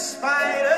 But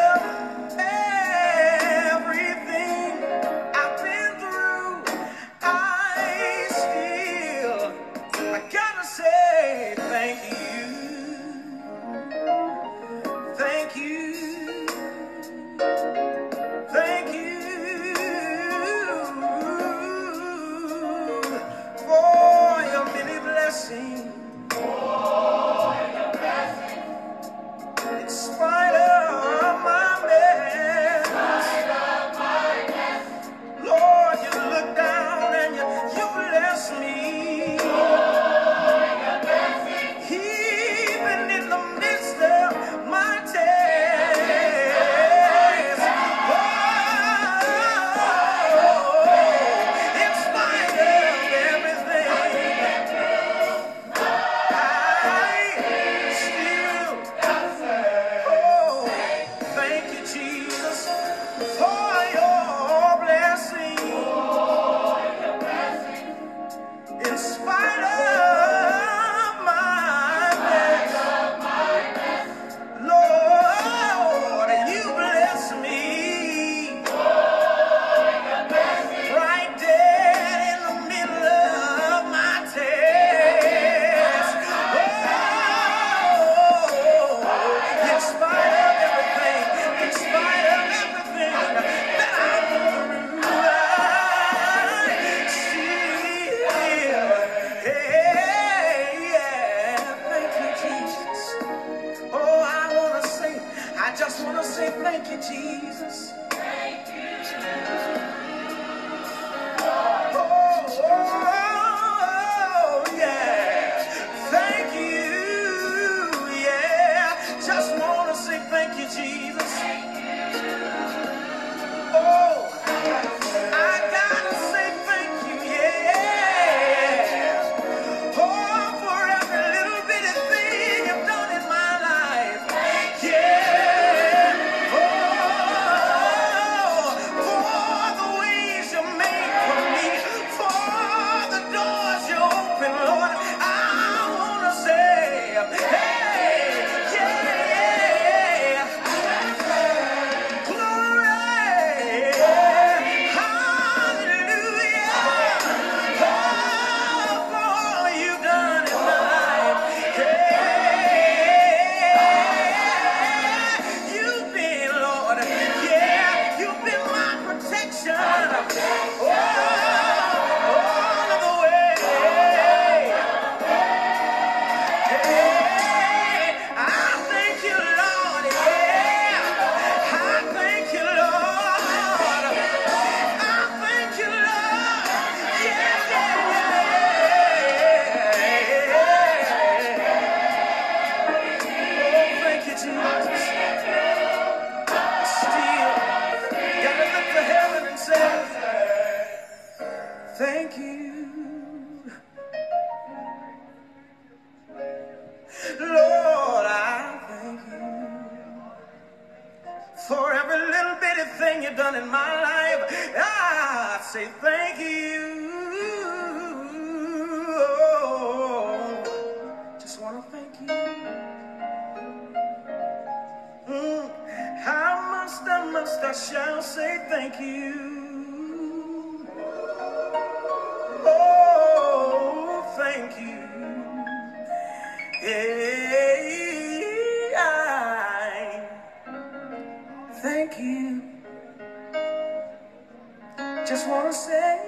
just want to say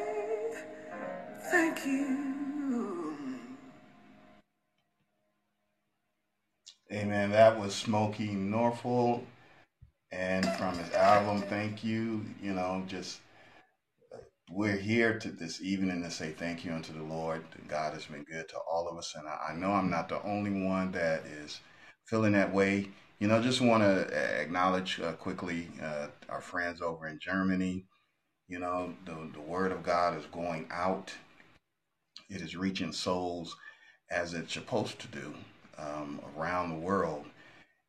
thank you. Amen. That was Smokey Norful. And from his album, Thank You, you know, just we're here to this evening to say thank you unto the Lord. God has been good to all of us. And I, I know I'm not the only one that is feeling that way. You know, just want to acknowledge uh, quickly uh, our friends over in Germany. You know, the, the word of God is going out, it is reaching souls as it's supposed to do um, around the world.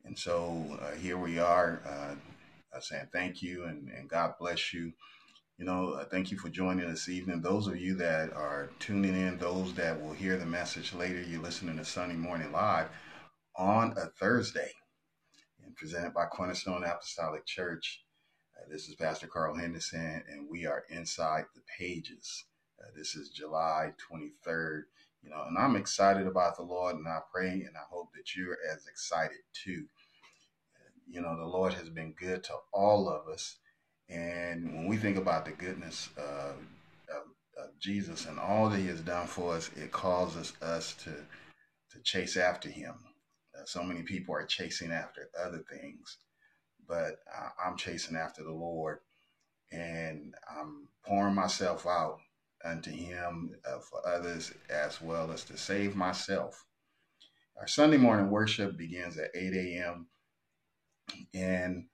And so uh, here we are uh, saying thank you and, and God bless you. You know, uh, thank you for joining this evening. Those of you that are tuning in, those that will hear the message later, you're listening to Sunday Morning Live on a Thursday and presented by Cornerstone Apostolic Church. Uh, this is Pastor Carl Henderson, and we are inside the pages. Uh, this is July 23rd, you know, and I'm excited about the Lord, and I pray and I hope that you're as excited too. Uh, you know, the Lord has been good to all of us, and when we think about the goodness of, of, Jesus and all that He has done for us, it causes us to to chase after Him uh, so many people are chasing after other things, but uh, I'm chasing after the Lord and I'm pouring myself out unto Him uh, for others as well as to save myself. Our Sunday morning worship begins at 8 a.m. and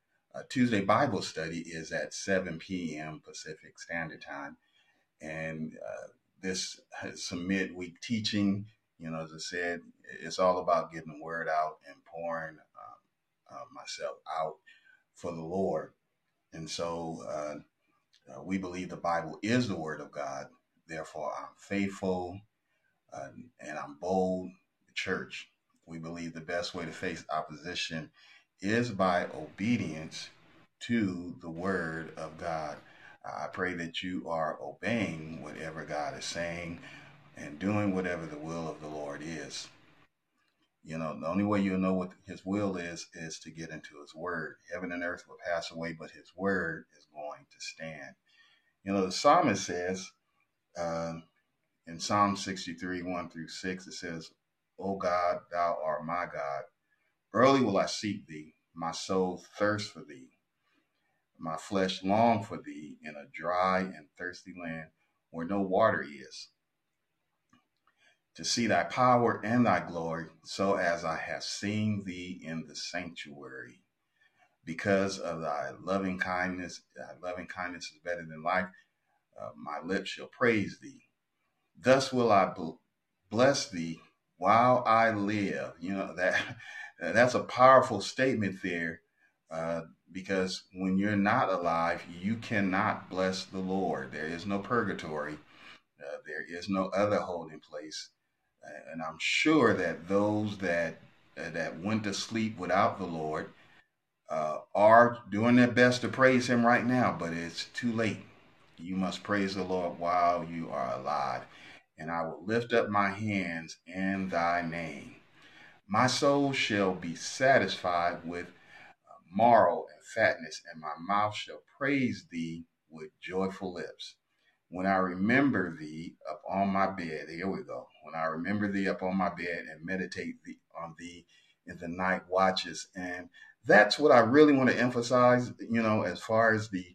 Tuesday Bible study is at 7 p.m. Pacific Standard Time. And uh, this is some midweek teaching you know, as I said, it's all about getting the word out and pouring uh, uh, myself out for the Lord. And so uh, uh we believe the Bible is the word of God. Therefore, I'm faithful uh, and I'm bold. The church, we believe the best way to face opposition is by obedience to the word of God. I pray that you are obeying whatever God is saying and doing whatever the will of the Lord is. You know, the only way you'll know what his will is is to get into his word. Heaven and earth will pass away, but his word is going to stand. You know, the psalmist says uh, in Psalm 63, 1 through 6, it says, O God, thou art my God. Early will I seek thee. My soul thirsts for thee. My flesh long for thee in a dry and thirsty land where no water is to see thy power and thy glory, so as I have seen thee in the sanctuary. Because of thy loving kindness, thy loving kindness is better than life. Uh, my lips shall praise thee. Thus will I bless thee while I live. You know that that's a powerful statement there, uh, because when you're not alive, you cannot bless the Lord. There is no purgatory. Uh, there is no other holding place and I'm sure that those that uh, that went to sleep without the Lord uh, are doing their best to praise Him right now, but it's too late. You must praise the Lord while you are alive. And I will lift up my hands in Thy name. My soul shall be satisfied with uh, marrow and fatness, and my mouth shall praise Thee with joyful lips. When I remember thee up on my bed, here we go. When I remember thee up on my bed and meditate thee on thee in the night watches. And that's what I really want to emphasize, you know, as far as the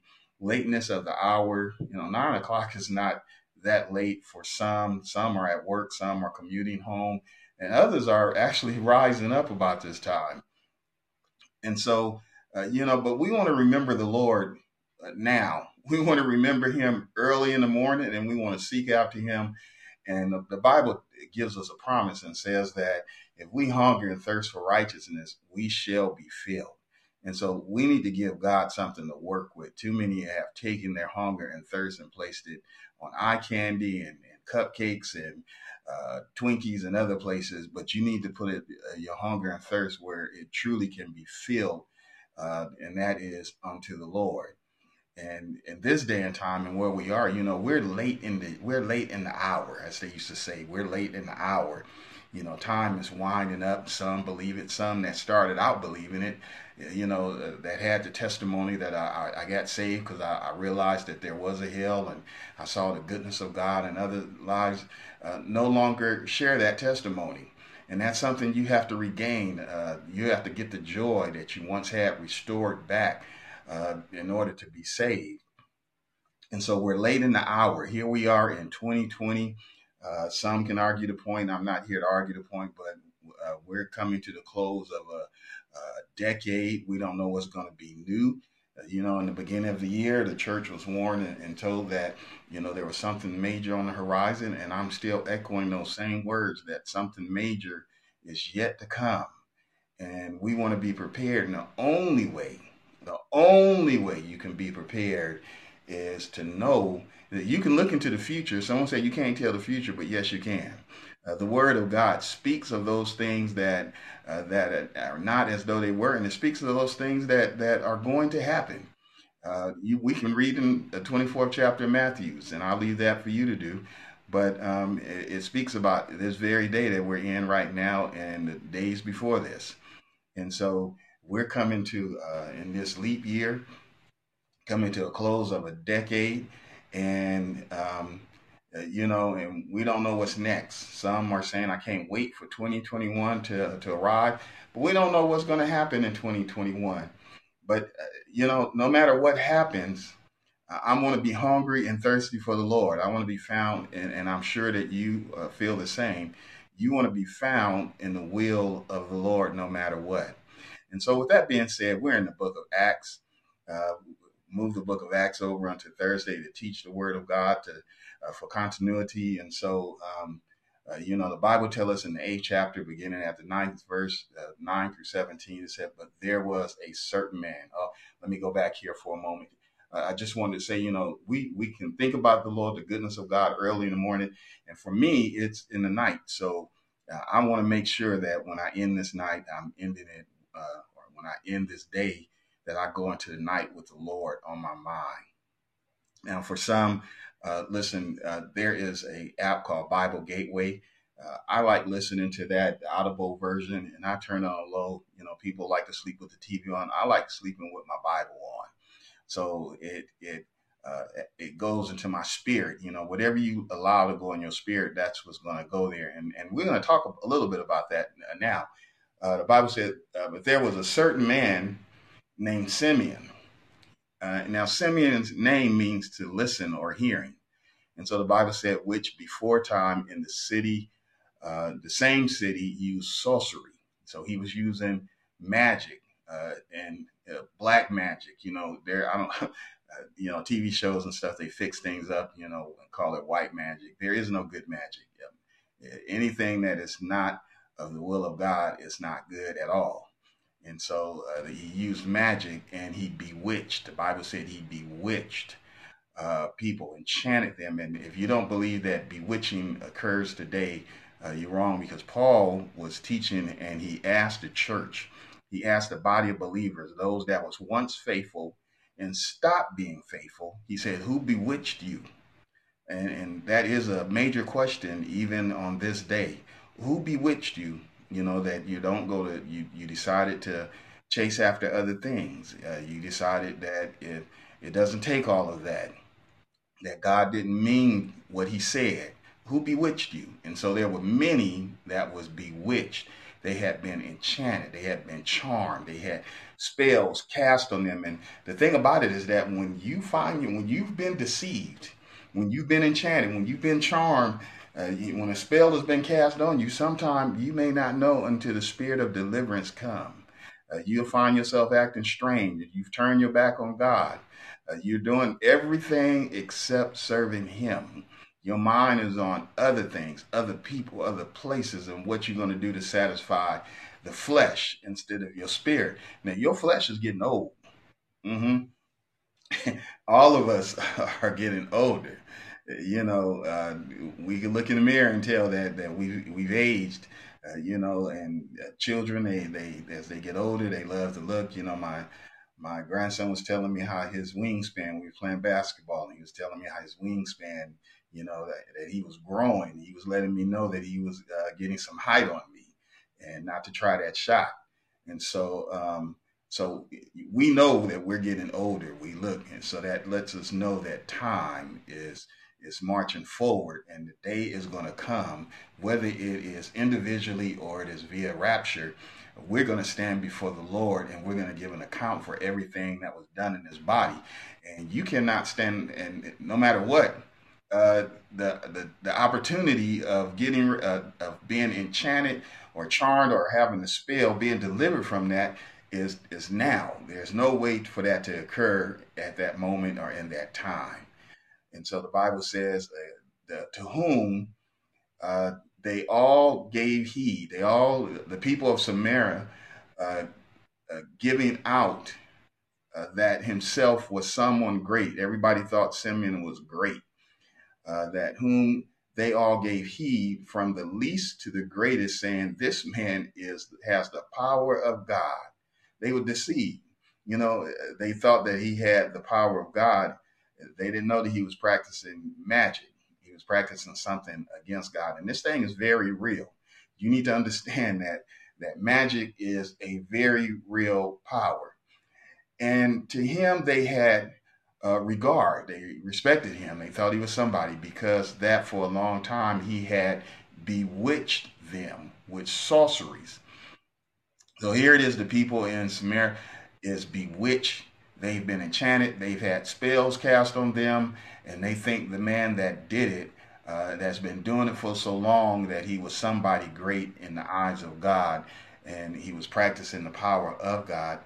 lateness of the hour. You know, nine o'clock is not that late for some. Some are at work, some are commuting home, and others are actually rising up about this time. And so, uh, you know, but we want to remember the Lord uh, now we want to remember him early in the morning and we want to seek after him. And the, the Bible gives us a promise and says that if we hunger and thirst for righteousness, we shall be filled. And so we need to give God something to work with. Too many have taken their hunger and thirst and placed it on eye candy and, and cupcakes and uh, Twinkies and other places, but you need to put it, uh, your hunger and thirst where it truly can be filled, uh, and that is unto the Lord and in this day and time and where we are you know we're late in the we're late in the hour as they used to say we're late in the hour you know time is winding up some believe it some that started out believing it you know, uh, that had the testimony that I, I got saved because I, I, realized that there was a hell and I saw the goodness of God and other lives, uh, no longer share that testimony. And that's something you have to regain. Uh, you have to get the joy that you once had restored back uh, in order to be saved. And so we're late in the hour. Here we are in 2020. Uh, some can argue the point. I'm not here to argue the point, but uh, we're coming to the close of a, a decade. We don't know what's going to be new. Uh, you know, in the beginning of the year, the church was warned and, and, told that, you know, there was something major on the horizon. And I'm still echoing those same words that something major is yet to come. And we want to be prepared. And the only way, the only way you can be prepared is to know that you can look into the future. Someone said you can't tell the future, but yes, you can. Uh, the Word of God speaks of those things that uh, that are not as though they were, and it speaks of those things that that are going to happen. Uh, you, we can read in the 24th chapter of Matthew's, and I'll leave that for you to do. But um, it, it, speaks about this very day that we're in right now and the days before this. And so we're coming to, uh, in this leap year, coming to a close of a decade. And um, uh, you know, and we don't know what's next. Some are saying, I can't wait for 2021 to, to arrive, but we don't know what's going to happen in 2021. But, uh, you know, no matter what happens, I want to be hungry and thirsty for the Lord. I want to be found, and, and I'm sure that you uh, feel the same. You want to be found in the will of the Lord no matter what. And so, with that being said, we're in the book of Acts. Uh, move the book of Acts over onto Thursday to teach the word of God to uh, for continuity. And so, um, uh, you know, the Bible tells us in the eighth chapter, beginning at the ninth verse, uh, 9 through 17, it said, But there was a certain man. Oh, let me go back here for a moment. Uh, I just wanted to say, you know, we, we can think about the Lord, the goodness of God early in the morning. And for me, it's in the night. So uh, I want to make sure that when I end this night, I'm ending it, uh, or when I end this day, that I go into the night with the Lord on my mind. Now, for some, uh, listen, uh, there is a app called Bible Gateway. Uh, I like listening to that audible version, and I turn on low. You know, people like to sleep with the TV on. I like sleeping with my Bible on, so it it uh, it goes into my spirit. You know, whatever you allow to go in your spirit, that's what's going to go there. And and we're going to talk a little bit about that now. Uh, the Bible said, uh, "But there was a certain man named Simeon." Uh, now, Simeon's name means to listen or hearing. And so the Bible said, which before time in the city, uh, the same city used sorcery. So he was using magic uh, and uh, black magic. You know, there, I don't, uh, you know, TV shows and stuff, they fix things up, you know, and call it white magic. There is no good magic. Anything that is not of the will of God is not good at all. And so uh, he used magic and he bewitched. The Bible said he bewitched uh, people, enchanted them. And if you don't believe that bewitching occurs today, uh, you're wrong because Paul was teaching and he asked the church, he asked the body of believers, those that was once faithful and stopped being faithful. He said, Who bewitched you? And, and that is a major question even on this day. Who bewitched you you know that you don't go to you you decided to chase after other things. Uh, you decided that it it doesn't take all of that that god didn't mean what he said. Who bewitched you? And so there were many that was bewitched. They had been enchanted. They had been charmed. They had spells cast on them. And the thing about it is that when you find you when you've been deceived when you've been enchanted when you've been charmed uh, when a spell has been cast on you, sometime you may not know until the spirit of deliverance come. Uh, you'll find yourself acting strange. You've turned your back on God. Uh, you're doing everything except serving Him. Your mind is on other things, other people, other places, and what you're going to do to satisfy the flesh instead of your spirit. Now, your flesh is getting old. Mm-hmm. All of us are getting older you know, uh, we can look in the mirror and tell that that we we've aged. Uh, you know, and uh, children they they as they get older, they love to look. You know, my my grandson was telling me how his wingspan. We were playing basketball, and he was telling me how his wingspan. You know that, that he was growing. He was letting me know that he was uh, getting some height on me, and not to try that shot. And so, um, So we know that we're getting older. We look, and so that lets us know that time is is marching forward, and the day is going to come, whether it is individually or it is via rapture. We're going to stand before the Lord, and we're going to give an account for everything that was done in this body. And you cannot stand, and no matter what, uh, the, the the opportunity of getting uh, of being enchanted or charmed or having the spell being delivered from that is is now. There's no wait for that to occur at that moment or in that time. And so the Bible says, uh, to whom uh, they all gave heed. They all, the people of Samaria, uh, uh giving out uh, that himself was someone great. Everybody thought Simeon was great. Uh, that whom they all gave heed from the least to the greatest, saying, "This man is has the power of God." they were deceived. You know, they thought that he had the power of God. They didn't know that he was practicing magic. He was practicing something against God. And this thing is very real. You need to understand that that magic is a very real power. And to him, they had uh, regard. They respected him. They thought he was somebody because that for a long time he had bewitched them with sorceries. So here it is the people in Samaria is bewitched. They've been enchanted. They've had spells cast on them. And they think the man that did it, uh, that's been doing it for so long, that he was somebody great in the eyes of God. And he was practicing the power of God.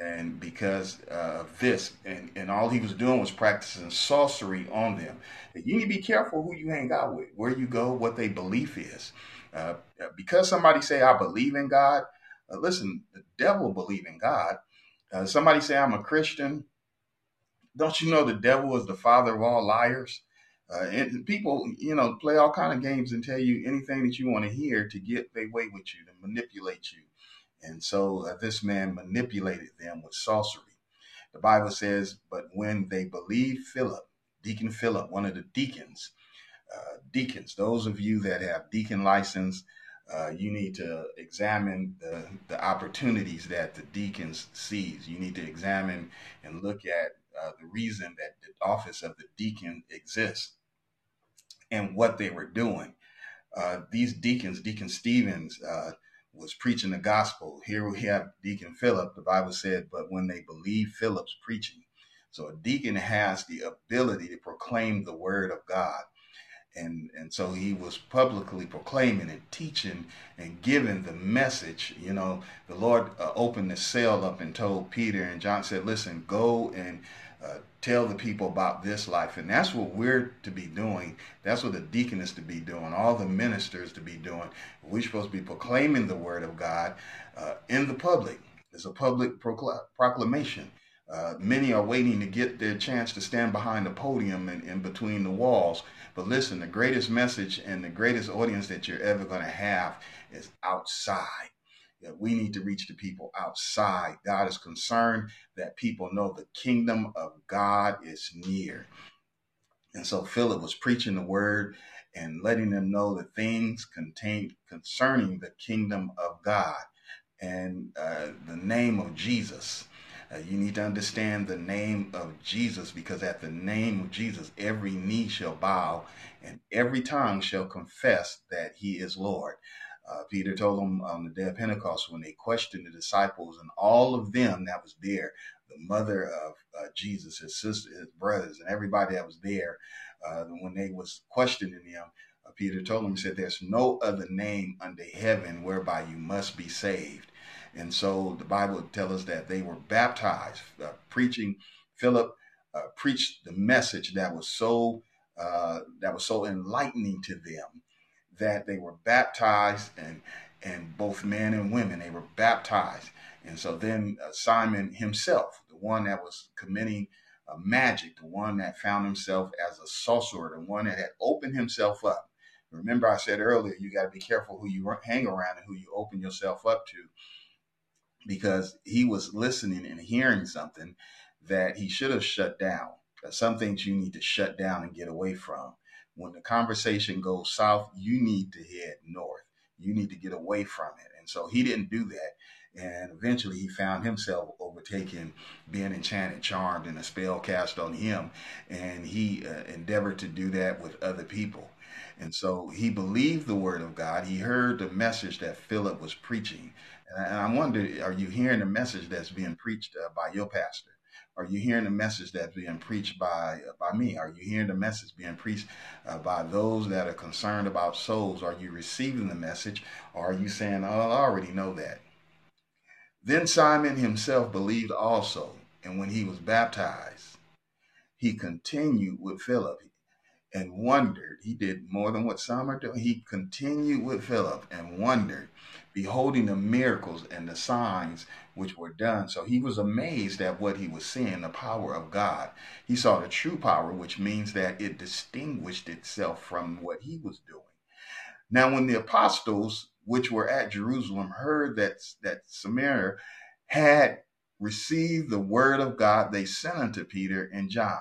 And because uh, of this, and, and all he was doing was practicing sorcery on them. You need to be careful who you hang out with, where you go, what their belief is. Uh, because somebody say, I believe in God, uh, listen, the devil believe in God. Uh, somebody say I'm a Christian. Don't you know the devil is the father of all liars? Uh, and people, you know, play all kind of games and tell you anything that you want to hear to get their way with you, to manipulate you. And so uh, this man manipulated them with sorcery. The Bible says, but when they believed Philip, Deacon Philip, one of the deacons, uh, deacons, those of you that have deacon license, uh, you need to examine the, the opportunities that the deacons sees. You need to examine and look at uh, the reason that the office of the deacon exists and what they were doing. Uh, these deacons, Deacon Stevens, uh, was preaching the gospel. Here we have Deacon Philip. The Bible said, but when they believe Philip's preaching. So a deacon has the ability to proclaim the word of God and and so he was publicly proclaiming and teaching and giving the message you know. The lord uh, opened the cell up and told peter and john said listen go and uh, tell the people about this life. And that's what we're to be doing. That's what the deacon is to be doing all the ministers to be doing. We're supposed to be proclaiming the word of god uh, in the public. It's a public procl- proclamation uh, many are waiting to get their chance to stand behind the podium and in between the walls but listen, the greatest message and the greatest audience that you're ever going to have is outside. We need to reach the people outside. God is concerned that people know the kingdom of God is near. And so Philip was preaching the word and letting them know the things contained concerning the kingdom of God and uh, the name of Jesus. Uh, you need to understand the name of Jesus because at the name of Jesus, every knee shall bow and every tongue shall confess that he is Lord. Uh, Peter told them on the day of Pentecost when they questioned the disciples and all of them that was there, the mother of uh, Jesus, his sister, his brothers, and everybody that was there, uh, when they was questioning them, uh, Peter told them, he said, there's no other name under heaven whereby you must be saved. And so the Bible tells us that they were baptized, uh, preaching. Philip uh, preached the message that was so uh, that was so enlightening to them that they were baptized, and and both men and women they were baptized. And so then uh, Simon himself, the one that was committing uh, magic, the one that found himself as a sorcerer, the one that had opened himself up. Remember, I said earlier, you got to be careful who you hang around and who you open yourself up to because he was listening and hearing something that he should have shut down. Some things you need to shut down and get away from. When the conversation goes south, you need to head north. You need to get away from it. And so he didn't do that. And eventually he found himself overtaken, being enchanted, charmed, and a spell cast on him. And he uh, endeavored to do that with other people. And so he believed the word of God. He heard the message that Philip was preaching. And I wonder, are you hearing the message that's being preached uh, by your pastor? Are you hearing the message that's being preached by uh, by me? Are you hearing the message being preached uh, by those that are concerned about souls? Are you receiving the message, or are you saying, "Oh, I already know that"? Then Simon himself believed also, and when he was baptized, he continued with Philip and wondered. He did more than what some are doing. He continued with Philip and wondered, beholding the miracles and the signs which were done. So he was amazed at what he was seeing, the power of God. He saw the true power, which means that it distinguished itself from what he was doing. Now, when the apostles, which were at Jerusalem, heard that, that Samaria had received the word of God, they sent unto Peter and John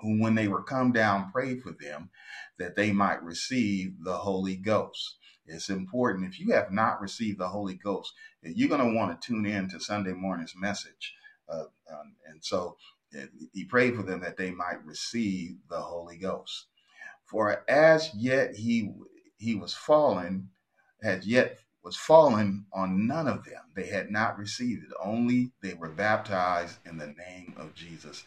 who, when they were come down, prayed for them that they might receive the Holy Ghost. It's important. If you have not received the Holy Ghost, you're going to want to tune in to Sunday morning's message. Uh, um, and so uh, he prayed for them that they might receive the Holy Ghost. For as yet he he was fallen, as yet was fallen on none of them. They had not received it. Only they were baptized in the name of Jesus.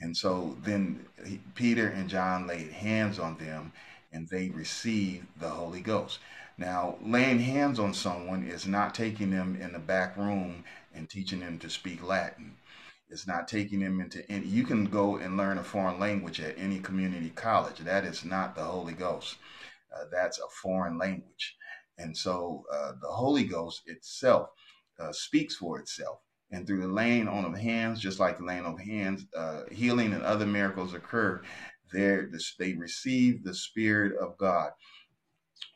And so then he, Peter and John laid hands on them and they received the Holy Ghost. Now, laying hands on someone is not taking them in the back room and teaching them to speak Latin. It's not taking them into any, you can go and learn a foreign language at any community college. That is not the Holy Ghost. Uh, that's a foreign language. And so uh, the Holy Ghost itself uh, speaks for itself and through the laying on of hands, just like the laying of hands, uh, healing and other miracles occur. There, they receive the Spirit of God.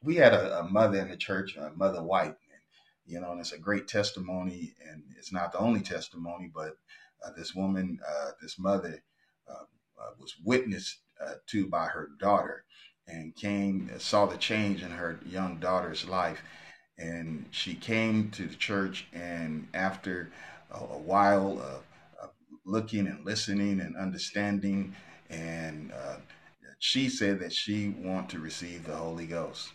We had a, a mother in the church, a Mother White, and, you know, and it's a great testimony, and it's not the only testimony, but uh, this woman, uh, this mother, uh, uh, was witnessed uh, to by her daughter, and came saw the change in her young daughter's life, and she came to the church, and after a, a while of, of, looking and listening and understanding. And uh, she said that she wanted to receive the Holy Ghost.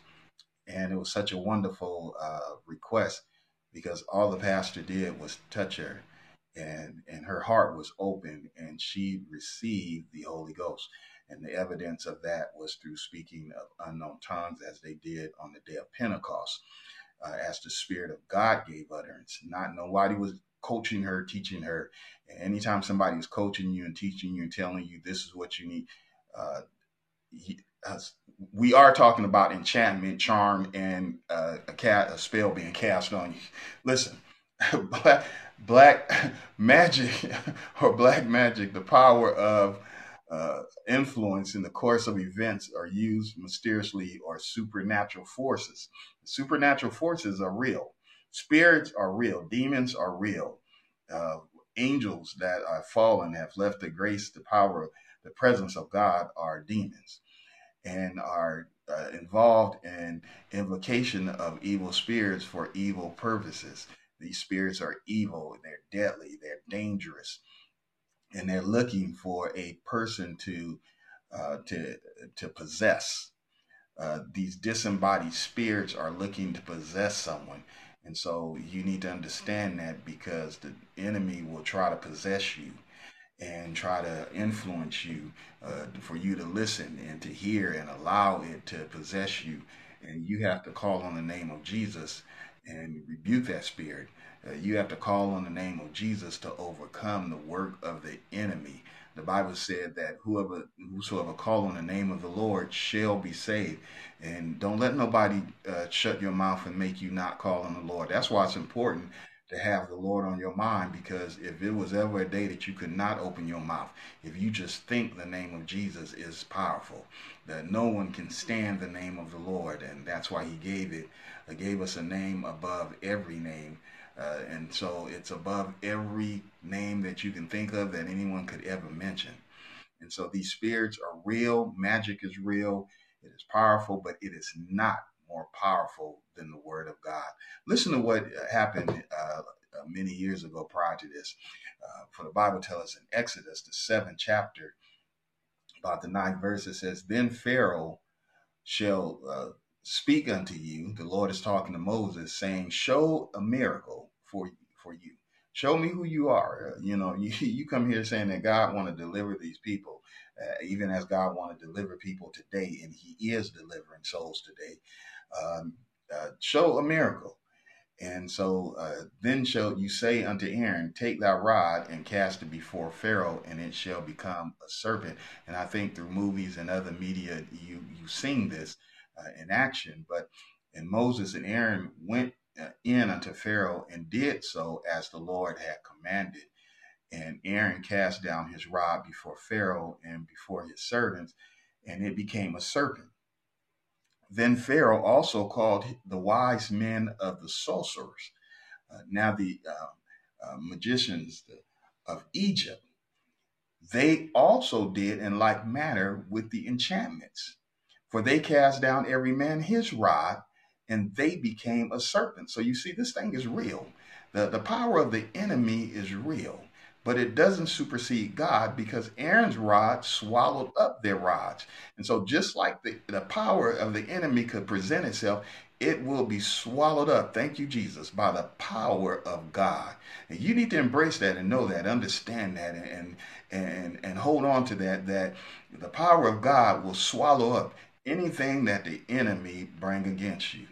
And it was such a wonderful uh, request because all the pastor did was touch her and and her heart was open and she received the Holy Ghost. And the evidence of that was through speaking of unknown tongues as they did on the day of Pentecost, uh, as the Spirit of God gave utterance. Not nobody was coaching her, teaching her. Anytime somebody is coaching you and teaching you and telling you this is what you need, uh, he, uh, we are talking about enchantment, charm, and uh, a cat, a spell being cast on you. Listen, black, black magic or black magic, the power of uh, influence in the course of events are used mysteriously or supernatural forces. Supernatural forces are real. Spirits are real. Demons are real. Uh, angels that are fallen have left the grace, the power, the presence of God are demons and are uh, involved in invocation of evil spirits for evil purposes. These spirits are evil, they're deadly, they're dangerous, and they're looking for a person to uh, to to possess. Uh, these disembodied spirits are looking to possess someone, and so you need to understand that because the enemy will try to possess you and try to influence you uh, for you to listen and to hear and allow it to possess you. And you have to call on the name of Jesus and rebuke that spirit. Uh, you have to call on the name of Jesus to overcome the work of the enemy. The Bible said that whoever whosoever call on the name of the Lord shall be saved. And don't let nobody uh, shut your mouth and make you not call on the Lord. That's why it's important to have the Lord on your mind because if it was ever a day that you could not open your mouth, if you just think the name of Jesus is powerful, that no one can stand the name of the Lord, and that's why He gave it, uh, gave us a name above every name. Uh, and so it's above every name that you can think of that anyone could ever mention. And so these spirits are real, magic is real, it is powerful, but it is not more powerful than the word of God. Listen to what happened uh, many years ago prior to this. Uh, for the Bible tells us in Exodus, the seventh chapter, about the ninth verse, it says, Then Pharaoh shall uh, speak unto you. The Lord is talking to Moses, saying, Show a miracle for, for you. Show me who you are. Uh, you know, you, you come here saying that God want to deliver these people, uh, even as God want to deliver people today, and He is delivering souls today. Um, uh, show a miracle. And so uh, then shall you say unto Aaron, Take thy rod and cast it before Pharaoh, and it shall become a serpent. And I think through movies and other media, you you've seen this uh, in action. But and Moses and Aaron went in unto Pharaoh and did so as the Lord had commanded. And Aaron cast down his rod before Pharaoh and before his servants, and it became a serpent. Then Pharaoh also called the wise men of the sorcerers, uh, now the uh, uh, magicians of Egypt. They also did in like manner with the enchantments, for they cast down every man his rod, and they became a serpent. So you see, this thing is real. The, the power of the enemy is real but it doesn't supersede God because Aaron's rod swallowed up their rods. And so, just like the, the power of the enemy could present itself, it will be swallowed up, thank you, Jesus, by the power of God. And you need to embrace that and know that, understand that, and, and, and hold on to that, that the power of God will swallow up anything that the enemy bring against you.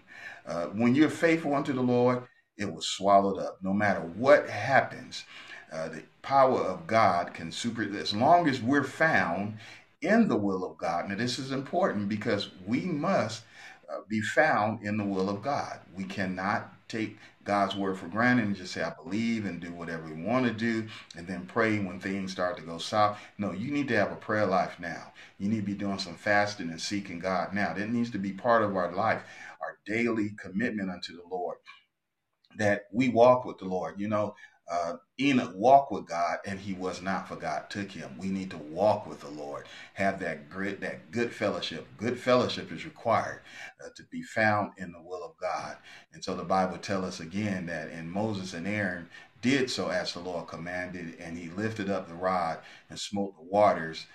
Uh, when you're faithful unto the Lord, it was swallowed up no matter what happens. Uh, the power of God can super, as long as we're found in the will of God. Now, this is important because we must uh, be found in the will of God. We cannot take God's word for granted and just say, I believe and do whatever we want to do and then pray when things start to go south. No, you need to have a prayer life now. You need to be doing some fasting and seeking God now. That needs to be part of our life, our daily commitment unto the Lord, that we walk with the Lord. You know, uh, Enoch walked with God and he was not for God took him. We need to walk with the Lord, have that great, that good fellowship. Good fellowship is required uh, to be found in the will of God. And so the Bible tells us again that in Moses and Aaron did so as the Lord commanded, and he lifted up the rod and smote the waters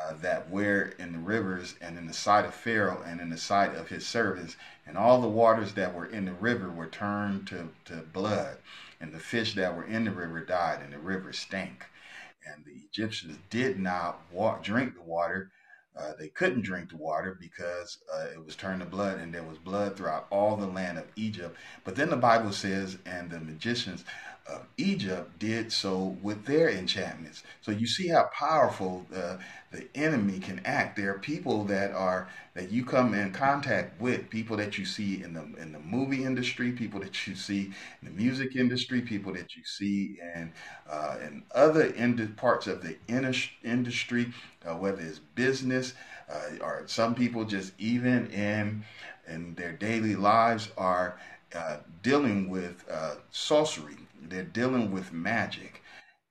uh, that were in the rivers and in the sight of Pharaoh and in the sight of his servants, and all the waters that were in the river were turned to, to blood and the fish that were in the river died, and the river stank. And the Egyptians did not walk, drink the water. Uh, they couldn't drink the water because uh, it was turned to blood, and there was blood throughout all the land of Egypt. But then the Bible says, and the magicians of Egypt did so with their enchantments. So you see how powerful uh, the enemy can act. There are people that are that you come in contact with, people that you see in the in the movie industry, people that you see in the music industry, people that you see in uh, in other ind- parts of the industry, uh, whether it's business uh, or some people just even in in their daily lives are uh, dealing with uh, sorcery they're dealing with magic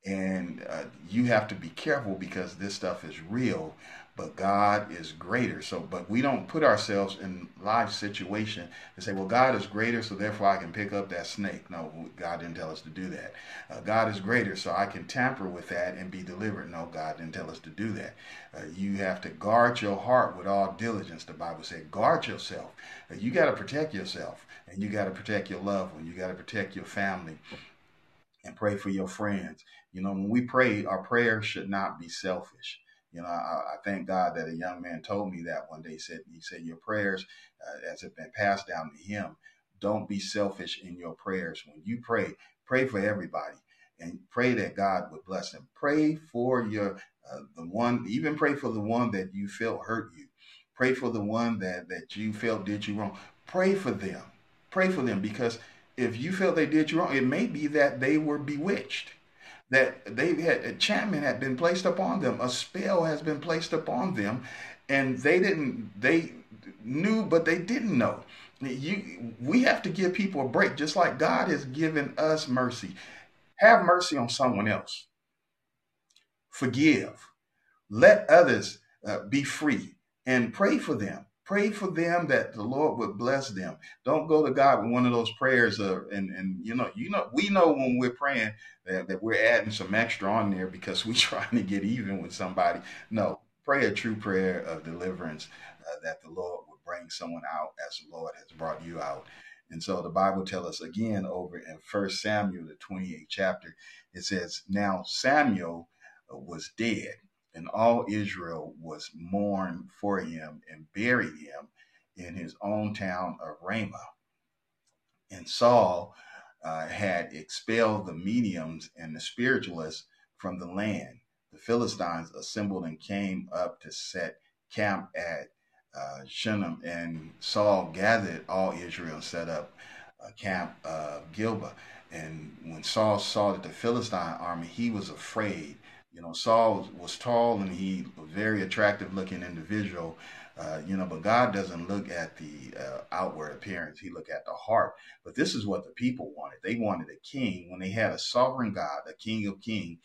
and uh, you have to be careful because this stuff is real but god is greater. So but we don't put ourselves in life situation and say well god is greater so therefore i can pick up that snake. No god didn't tell us to do that. Uh, god is greater so i can tamper with that and be delivered. No god didn't tell us to do that. Uh, you have to guard your heart with all diligence the bible said. Guard yourself. Uh, you got to protect yourself and you got to protect your loved one. You got to protect your family and pray for your friends. You know, when we pray, our prayers should not be selfish. You know, I, I thank God that a young man told me that one day. He said, he said, your prayers, uh, as have been passed down to him, don't be selfish in your prayers. When you pray, pray for everybody and pray that God would bless them. Pray for your uh, the one, even pray for the one that you felt hurt you. Pray for the one that that you felt did you wrong. Pray for them. Pray for them because if you feel they did you wrong, it may be that they were bewitched, that they had enchantment had been placed upon them, a spell has been placed upon them, and they didn't they knew but they didn't know. You we have to give people a break, just like God has given us mercy. Have mercy on someone else. Forgive. Let others uh, be free and pray for them Pray for them that the Lord would bless them. Don't go to God with one of those prayers of, and and you know, you know, we know when we're praying that, that we're adding some extra on there because we're trying to get even with somebody. No, pray a true prayer of deliverance uh, that the Lord would bring someone out as the Lord has brought you out. And so the Bible tells us again over in First Samuel, the 28th chapter, it says, Now Samuel was dead and all Israel was mourned for him and buried him in his own town of Ramah. And Saul uh, had expelled the mediums and the spiritualists from the land. The Philistines assembled and came up to set camp at uh, Shunem, and Saul gathered all Israel and set up a camp of Gilboa. And when Saul saw that the Philistine army, he was afraid you know, Saul was tall and he a very attractive looking individual. Uh, you know, but God doesn't look at the uh, outward appearance; He look at the heart. But this is what the people wanted. They wanted a king when they had a sovereign God, a King of Kings,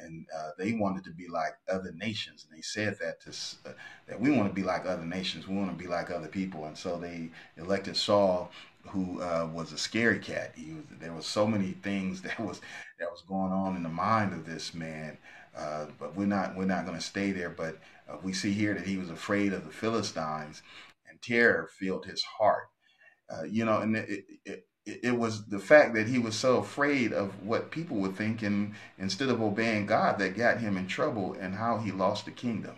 and uh, they wanted to be like other nations. And they said that to uh, that we want to be like other nations. We want to be like other people. And so they elected Saul, who uh, was a scary cat. He was. There was so many things that was that was going on in the mind of this man. Uh, but we're not we're not going to stay there. But uh, we see here that he was afraid of the Philistines, and terror filled his heart. Uh, you know, and it, it, it was the fact that he was so afraid of what people would think, and instead of obeying God, that got him in trouble, and how he lost the kingdom.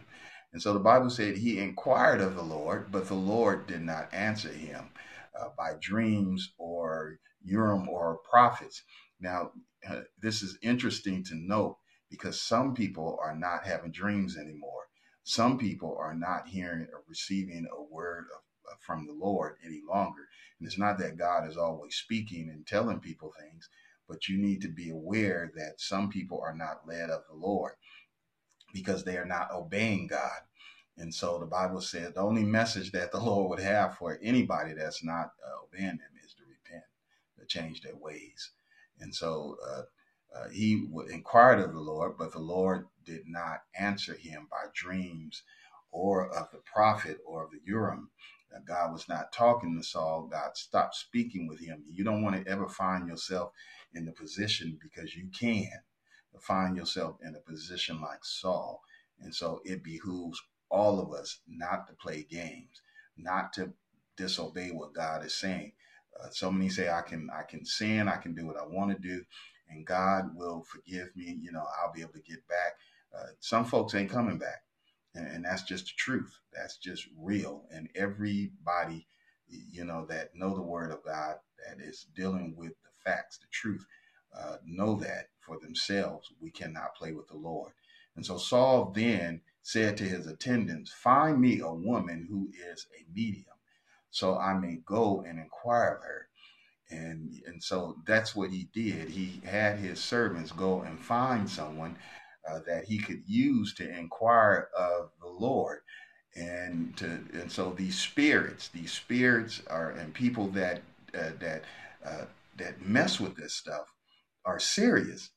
And so the Bible said he inquired of the Lord, but the Lord did not answer him uh, by dreams or Urim or prophets. Now, uh, this is interesting to note because some people are not having dreams anymore. Some people are not hearing or receiving a word of, from the Lord any longer. And it's not that God is always speaking and telling people things, but you need to be aware that some people are not led of the Lord because they are not obeying God. And so the Bible says the only message that the Lord would have for anybody that's not uh, obeying Him is to repent, to change their ways. And so uh, uh, he inquired of the Lord, but the Lord did not answer him by dreams or of the prophet or of the Urim. Uh, God was not talking to Saul. God stopped speaking with him. You don't want to ever find yourself in the position because you can find yourself in a position like Saul. And so it behooves all of us not to play games, not to disobey what God is saying. Uh, so many say I can I can sin, I can do what I want to do, and God will forgive me. You know, I'll be able to get back. Uh, some folks ain't coming back, and, and, that's just the truth. That's just real. And everybody, you know, that know the Word of God, that is dealing with the facts, the truth, uh, know that for themselves. We cannot play with the Lord. And so Saul then said to his attendants, "Find me a woman who is a medium." so I may go and inquire of her and and so that's what he did. He had his servants go and find someone uh, that he could use to inquire of the Lord, and to and so these spirits, these spirits are and people that uh, that uh, that mess with this stuff are serious,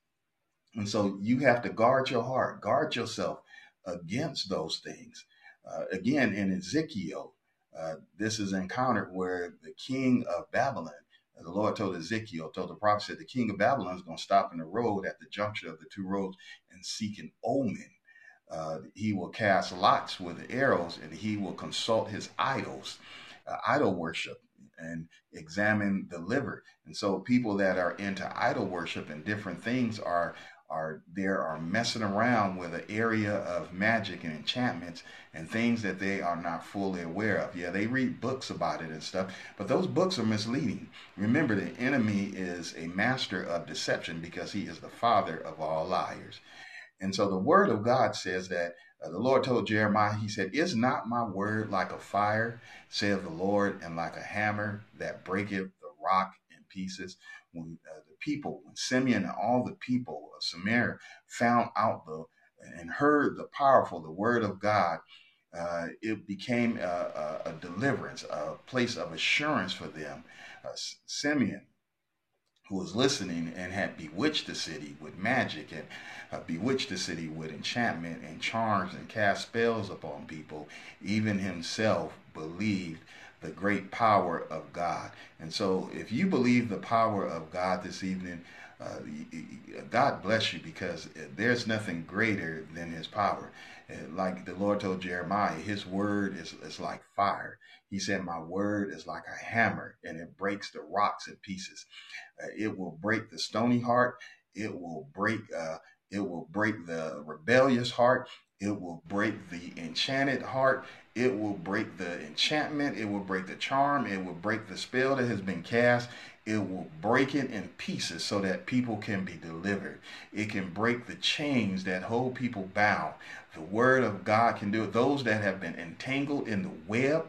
and so you have to guard your heart, guard yourself against those things. Uh, again, in Ezekiel, uh, this is encountered where the king of Babylon the Lord told Ezekiel, told the prophet, said the king of Babylon is going to stop in the road at the juncture of the two roads and seek an omen. Uh, he will cast lots with arrows and he will consult his idols, uh, idol worship, and examine the liver. And so people that are into idol worship and different things are are there are messing around with an area of magic and enchantments and things that they are not fully aware of. Yeah, they read books about it and stuff, but those books are misleading. Remember, the enemy is a master of deception because he is the father of all liars. And so the word of God says that uh, the Lord told Jeremiah, He said, Is not my word like a fire, saith the Lord, and like a hammer that breaketh the rock in pieces? When uh, people, when Simeon and all the people of Samaria found out the and heard the powerful, the word of God, uh, it became a, a, a, deliverance, a place of assurance for them. Uh, Simeon who was listening and had bewitched the city with magic and uh, bewitched the city with enchantment and charms and cast spells upon people, even himself believed the great power of God. And so, if you believe the power of God this evening, uh, God bless you because there's nothing greater than his power. Like the Lord told Jeremiah, his word is, is like fire. He said, My word is like a hammer and it breaks the rocks in pieces. Uh, it will break the stony heart. It will break, uh, it will break the rebellious heart. It will break the enchanted heart. It will break the enchantment. It will break the charm. It will break the spell that has been cast. It will break it in pieces so that people can be delivered. It can break the chains that hold people bound. The word of God can do it. Those that have been entangled in the web,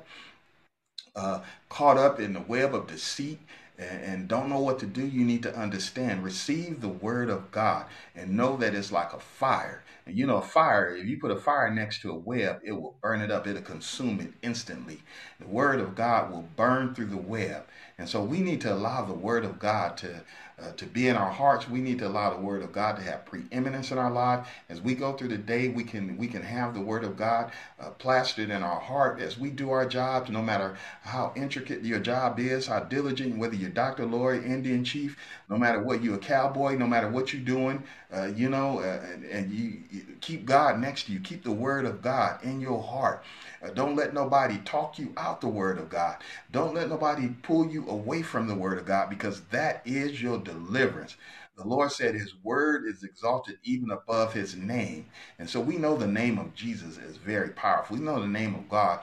uh, caught up in the web of deceit and, don't know what to do, you need to understand. Receive the word of God and know that it's like a fire. And you know, a fire, if you put a fire next to a web, it will burn it up, it'll consume it instantly. The word of God will burn through the web. And so we need to allow the word of God to uh, to be in our hearts. We need to allow the Word of God to have preeminence in our life. As we go through the day, we can we can have the Word of God uh, plastered in our heart as we do our jobs. No matter how intricate your job is, how diligent, whether you're doctor, lawyer, Indian chief, no matter what you're a cowboy, no matter what you're doing, uh, you know, uh, and, and you, you, keep God next to you. Keep the Word of God in your heart. Uh, don't let nobody talk you out the Word of God. Don't let nobody pull you away from the Word of God because that is your deliverance. The Lord said his word is exalted even above his name. And so we know the name of Jesus is very powerful. We know the name of God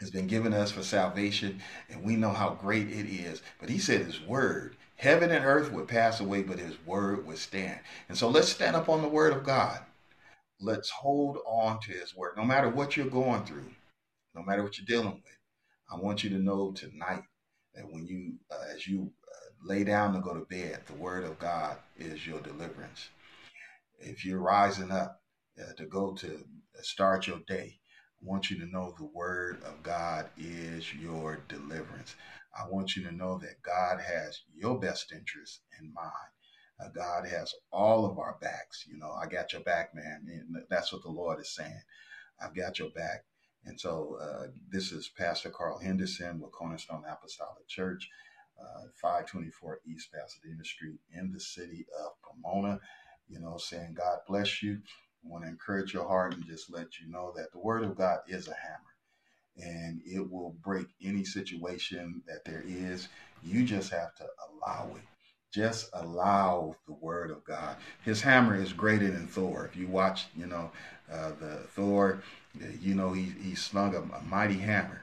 has been given us for salvation, and we know how great it is. But he said his word, heaven and earth would pass away, but his word would stand. And so let's stand up on the word of God. Let's hold on to his word. No matter what you're going through, no matter what you're dealing with, I want you to know tonight that when you, uh, as you lay down to go to bed, the word of God is your deliverance. If you're rising up uh, to go to start your day, I want you to know the word of God is your deliverance. I want you to know that God has your best interest in mind. Uh, God has all of our backs. You know, I got your back, man. And that's what the Lord is saying. I've got your back. And so uh, this is Pastor Carl Henderson with Cornerstone Apostolic Church uh, 524 East Pasadena Street in the city of Pomona. You know, saying God bless you. I want to encourage your heart and just let you know that the Word of God is a hammer and it will break any situation that there is. You just have to allow it. Just allow the Word of God. His hammer is greater than Thor. If you watch, you know, uh, the Thor, you know, he, he slung a, a mighty hammer.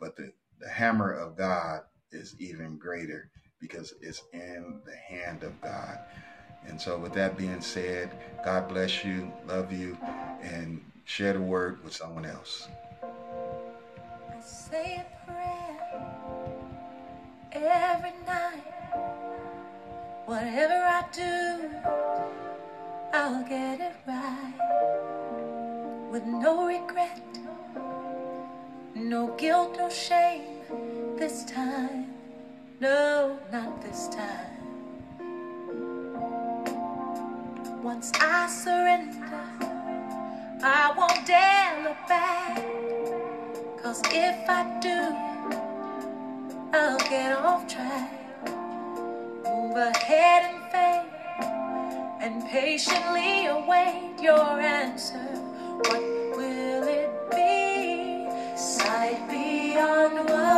But the, the hammer of God is even greater because it's in the hand of God. And so, with that being said, God bless you, love you, and share the word with someone else. I say a prayer every night. Whatever I do, I'll get it right with no regret, no guilt, no shame this time. No, not this time. Once I surrender, I won't dare look back. Cause if I do, I'll get off track. Move ahead in faith and patiently await your answer. What will it be? Sight beyond what?